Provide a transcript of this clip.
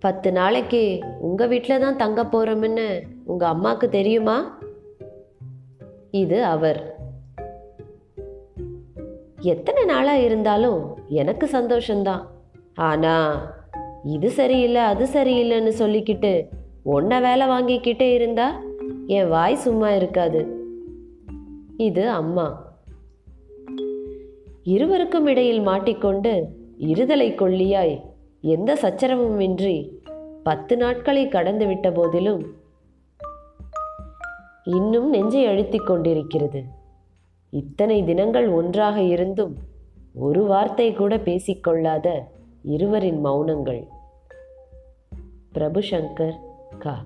பத்து நாளைக்கு உங்க வீட்டில் தான் தங்க போறோம்னு உங்க அம்மாக்கு தெரியுமா? இது அவர். எத்தனை நாளா இருந்தாலும் எனக்கு சந்தோஷம்தான். ஆனா இது சரியில்லை அது சரியில்லைன்னு சொல்லிக்கிட்டு ஒன்றை வேலை வாங்கிக்கிட்டே இருந்தா என் வாய் சும்மா இருக்காது. இது அம்மா. இருவருக்கும் இடையில் மாட்டிக்கொண்டு இருதலை கொள்ளியாய் எந்த சச்சரவும் இன்றி பத்து நாட்களை கடந்து விட்ட போதிலும் இன்னும் நெஞ்சை அழுத்திக் கொண்டிருக்கிறது. இத்தனை தினங்கள் ஒன்றாக இருந்தும் ஒரு வார்த்தை கூட பேசிக்கொள்ளாத இருவரின் மௌனங்கள். பிரபு சங்கர் கா.